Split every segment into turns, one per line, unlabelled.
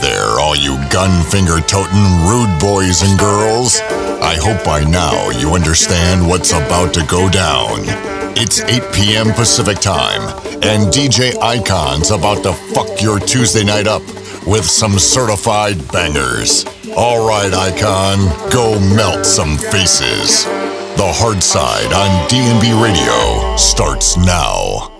There, all you gun finger toting rude boys and girls. I hope by now you understand what's about to go down. It's 8 p.m. Pacific time, and DJ Aikhan's about to fuck your Tuesday night up with some certified bangers. All right, Icon, go melt some faces. The Hard Side on DNB Radio starts now.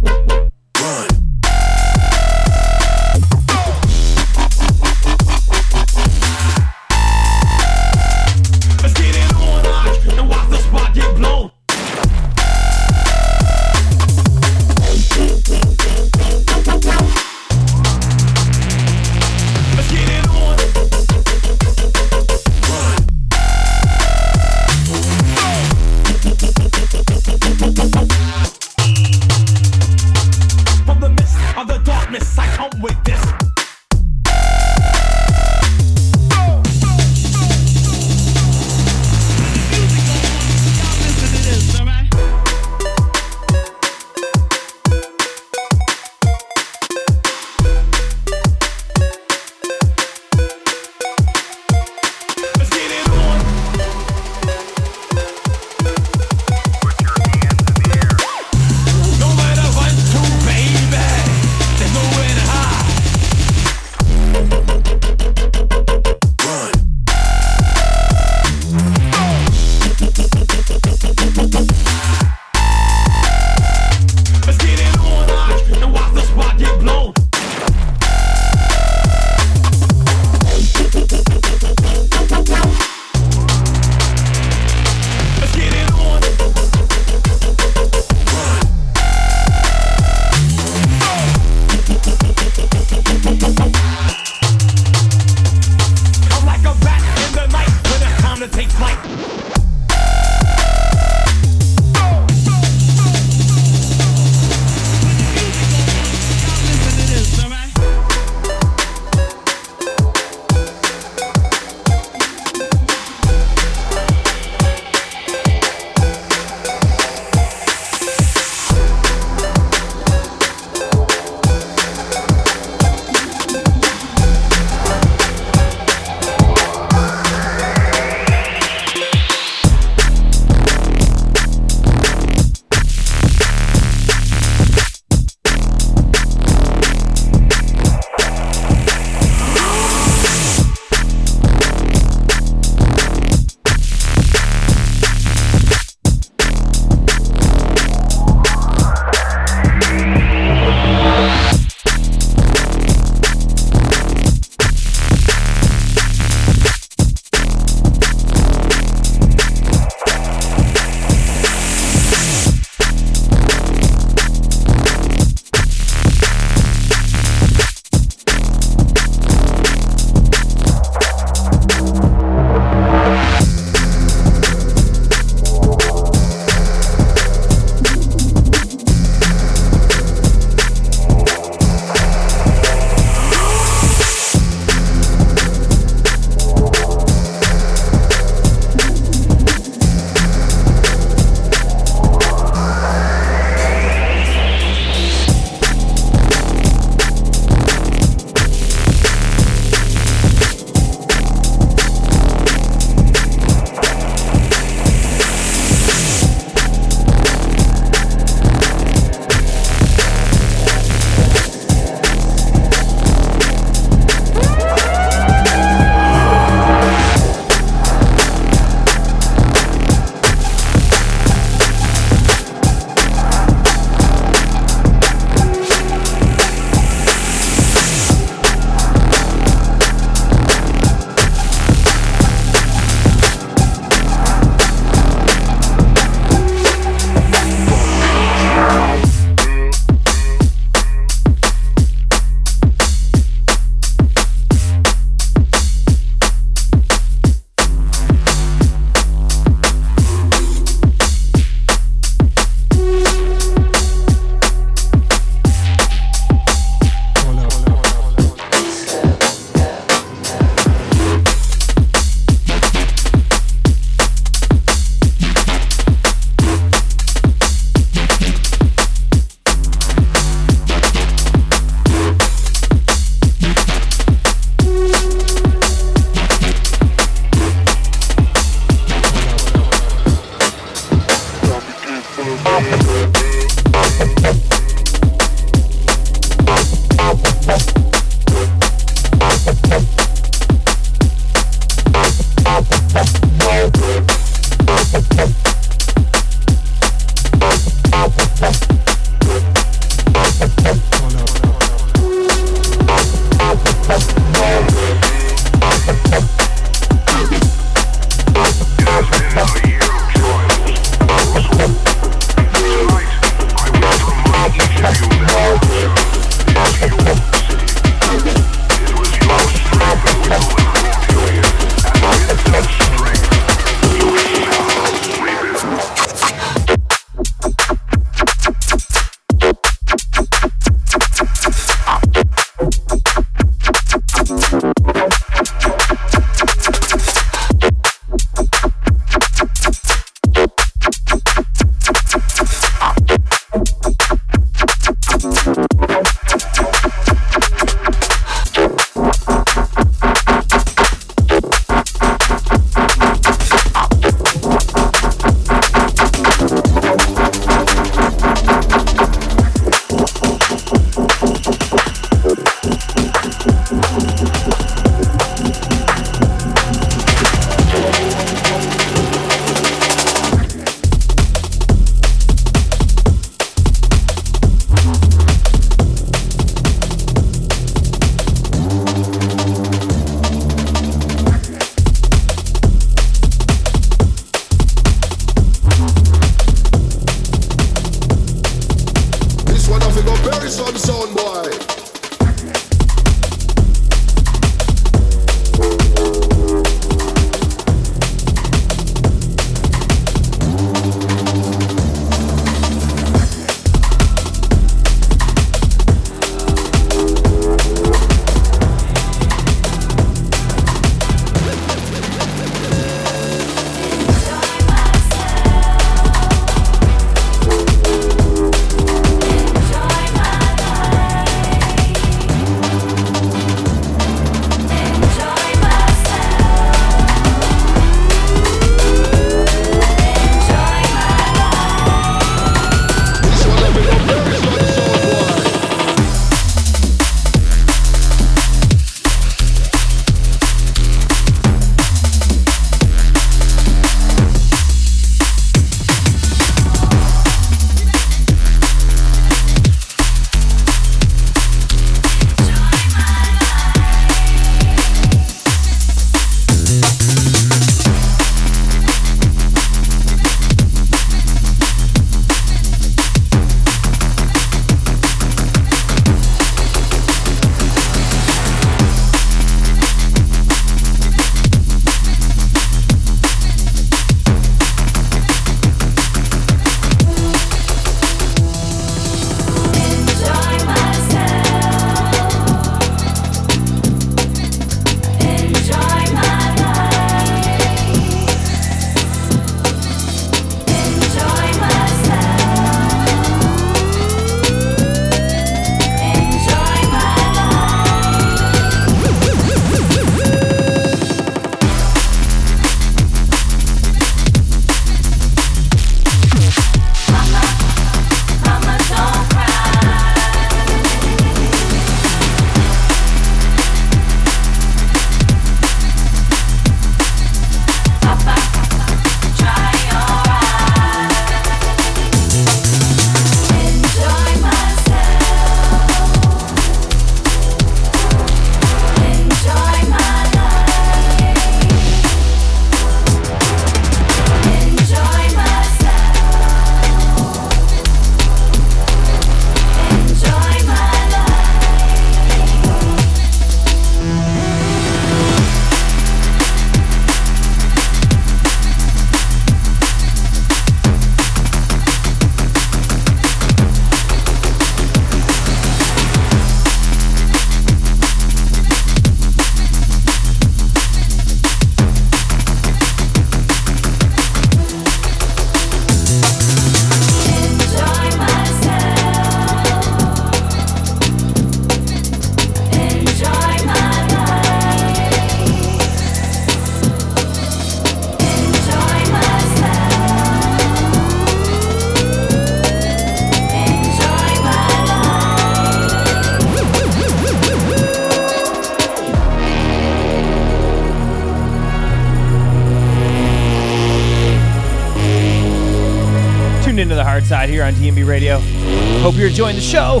Hope the show,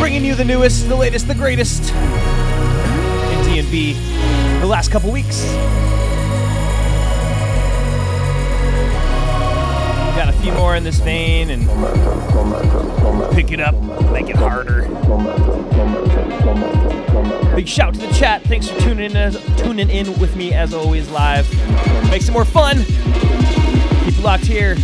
bringing you the newest, the latest, the greatest in DNB the last couple weeks. Got a few more in this vein and pick it up, make it harder. Big shout to the chat. Thanks for tuning in, as, tuning in with me as always live. Makes it more fun. Keep it locked here.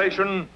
Station.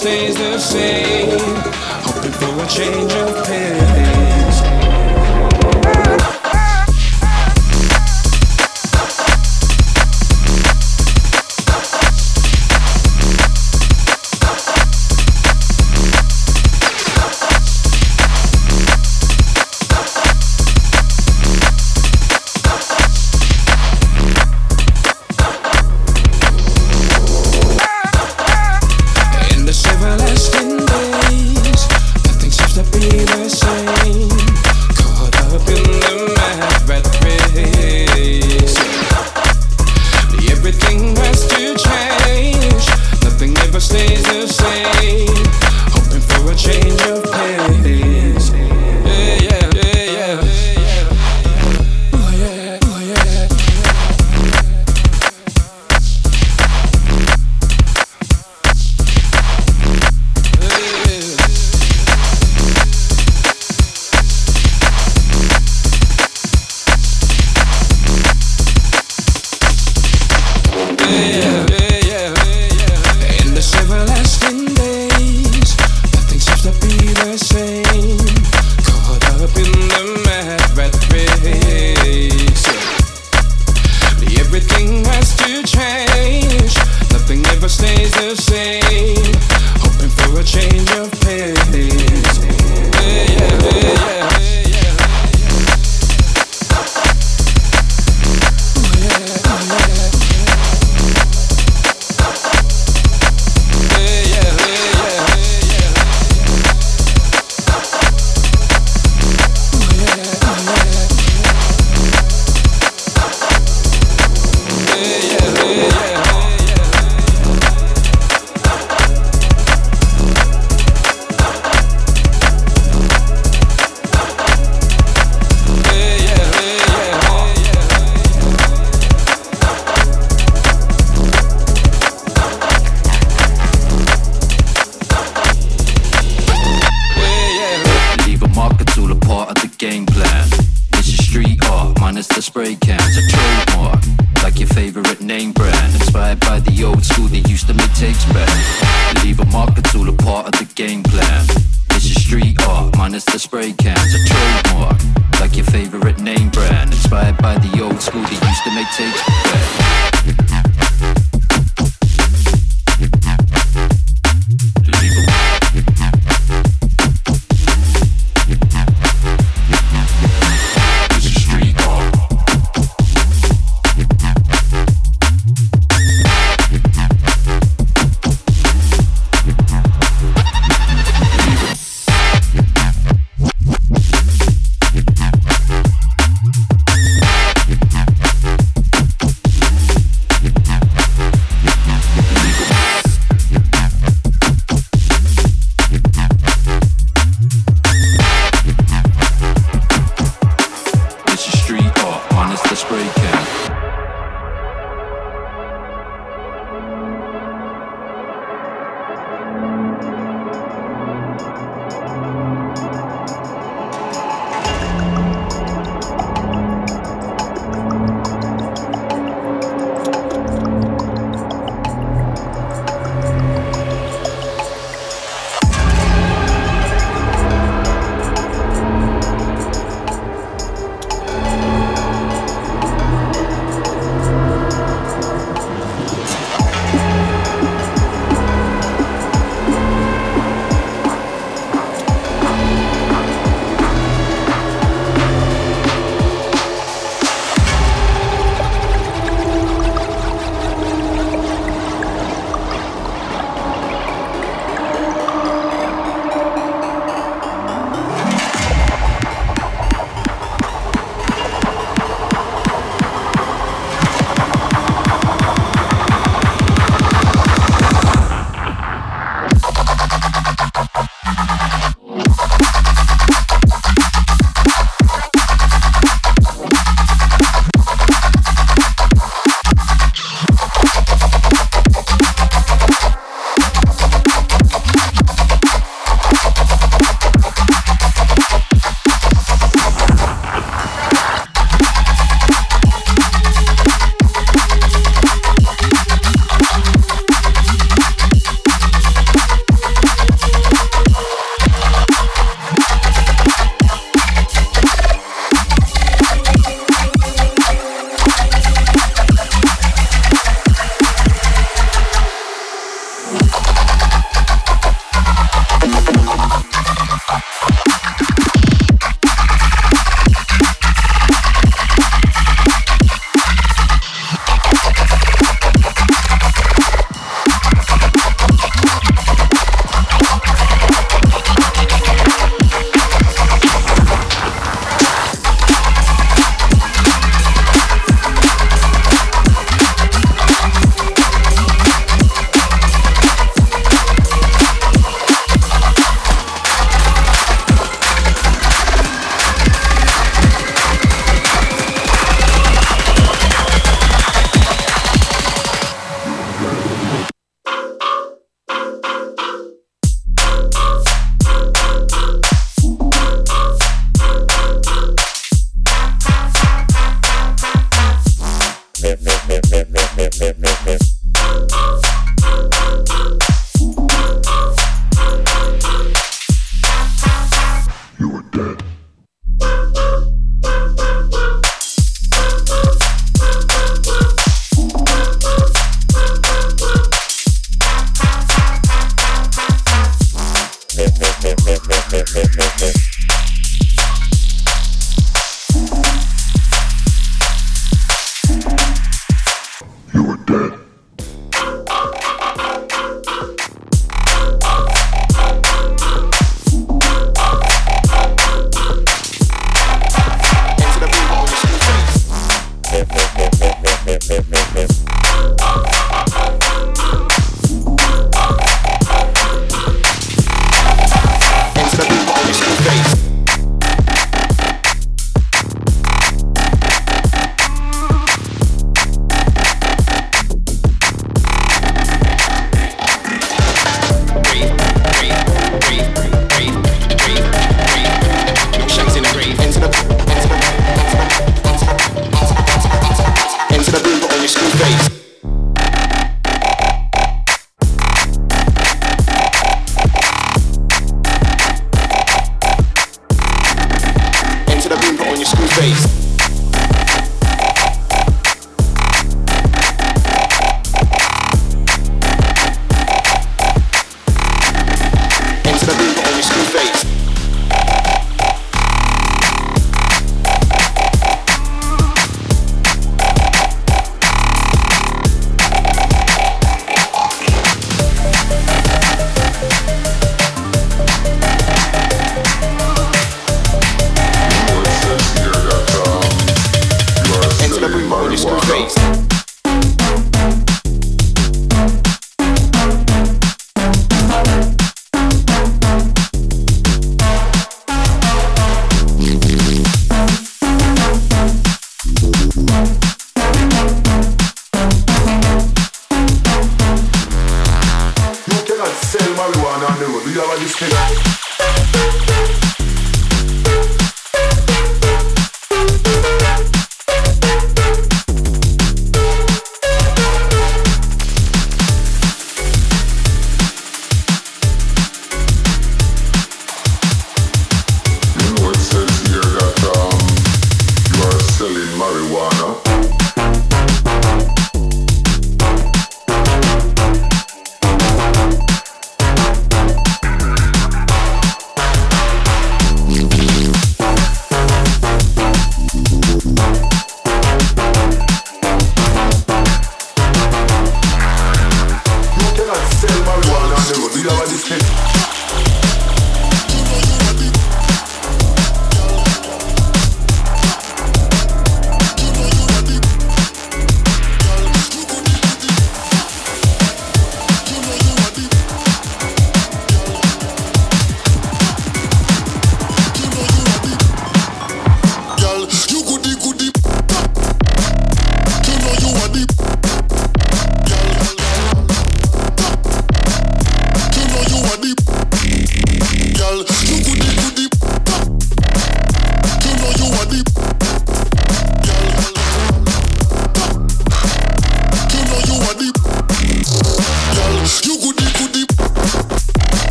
Stays the same. Hoping for a change of pace.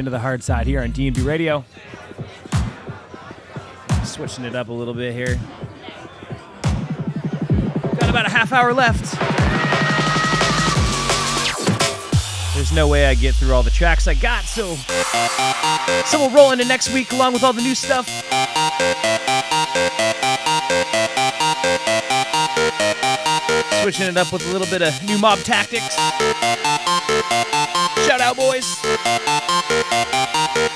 Into the hard side here on DNB Radio. Switching it up a little bit here. Got about a half hour left. There's no way I get through all the tracks I got, so so we'll roll into next week along with all the new stuff. Switching it up with a little bit of new mob tactics. Shout out, boys. Thank you.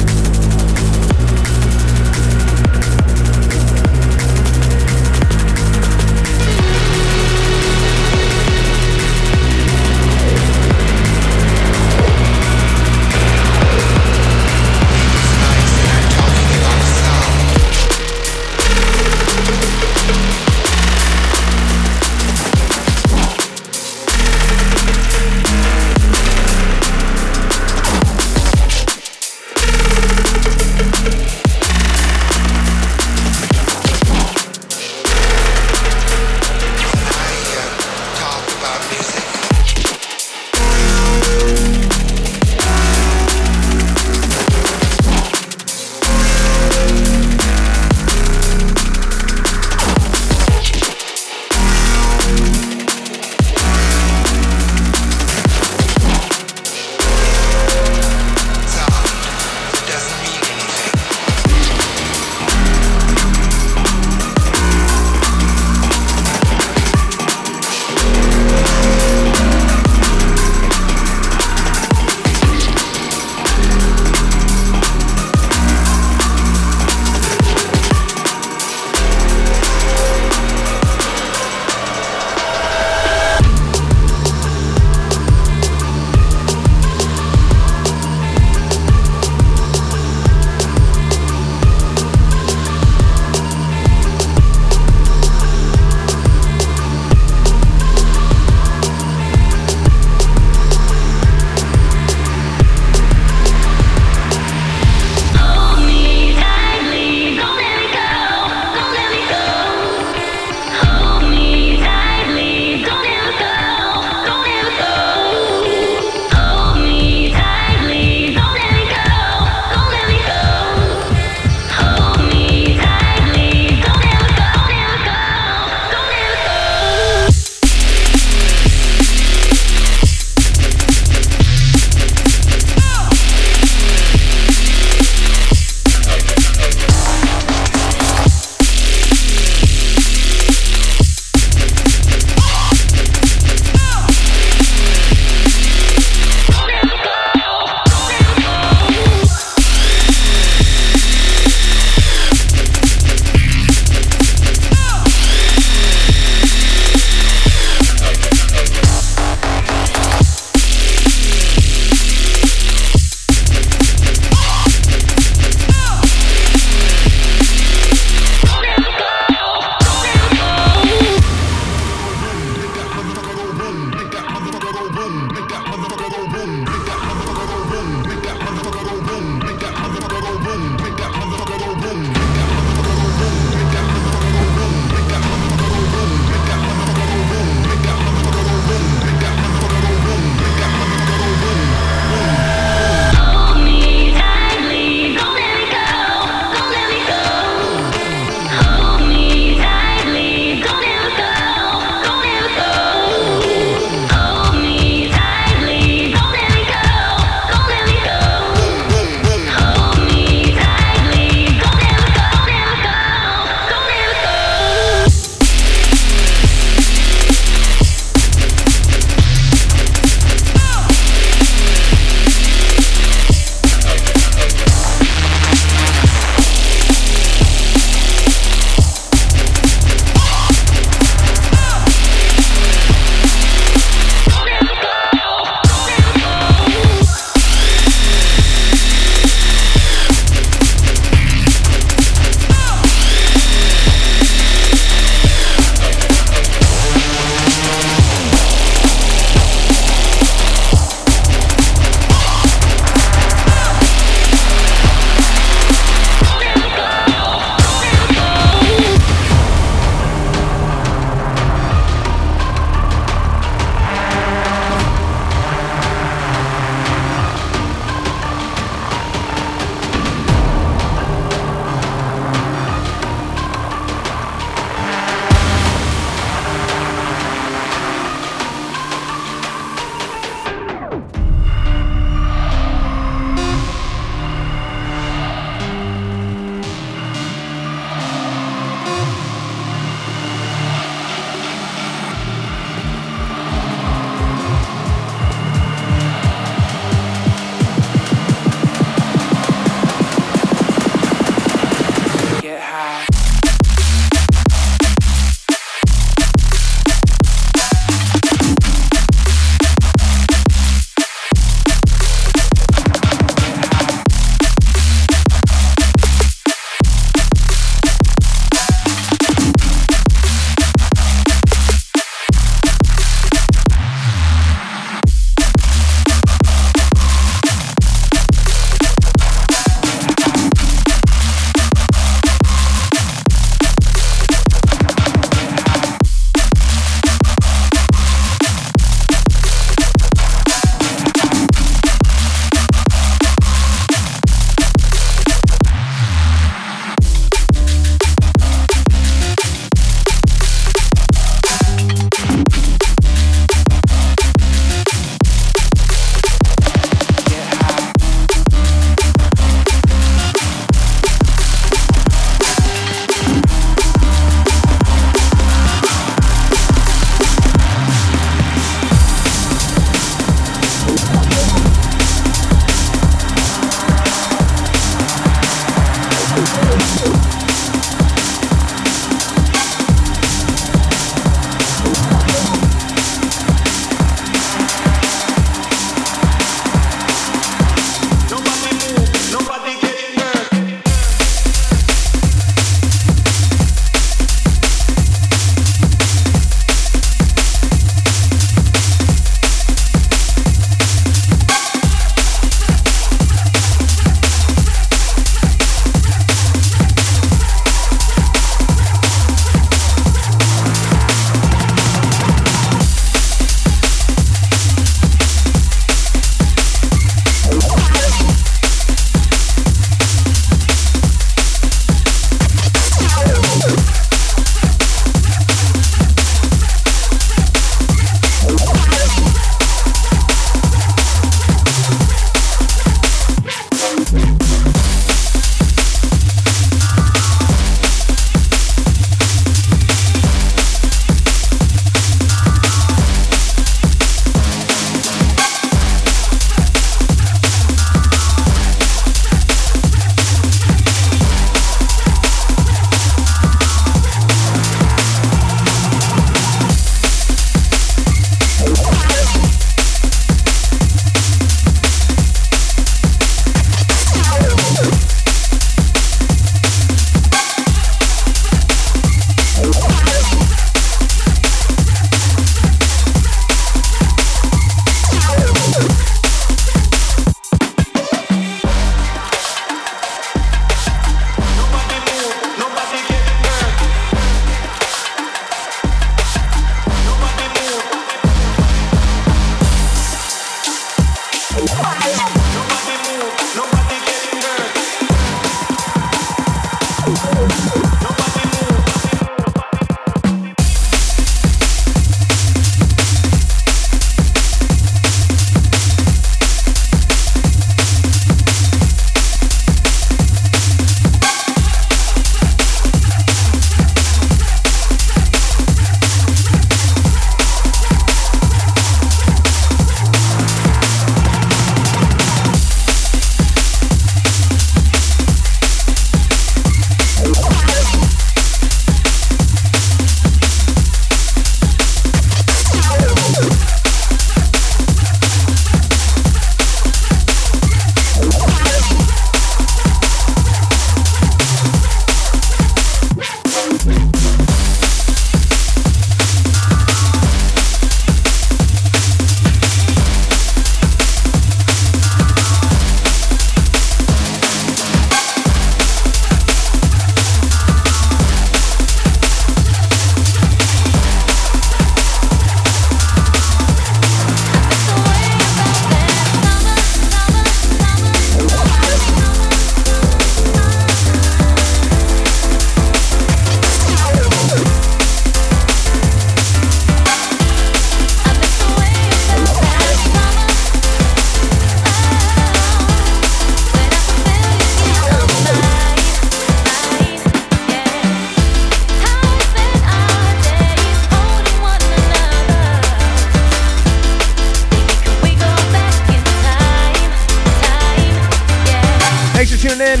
tuning in.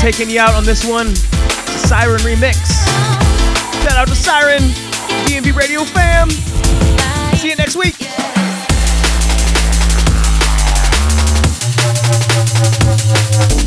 Taking you out on this one. Siren remix. Shout out to Siren, DMV Radio fam. See you next week.
Thank.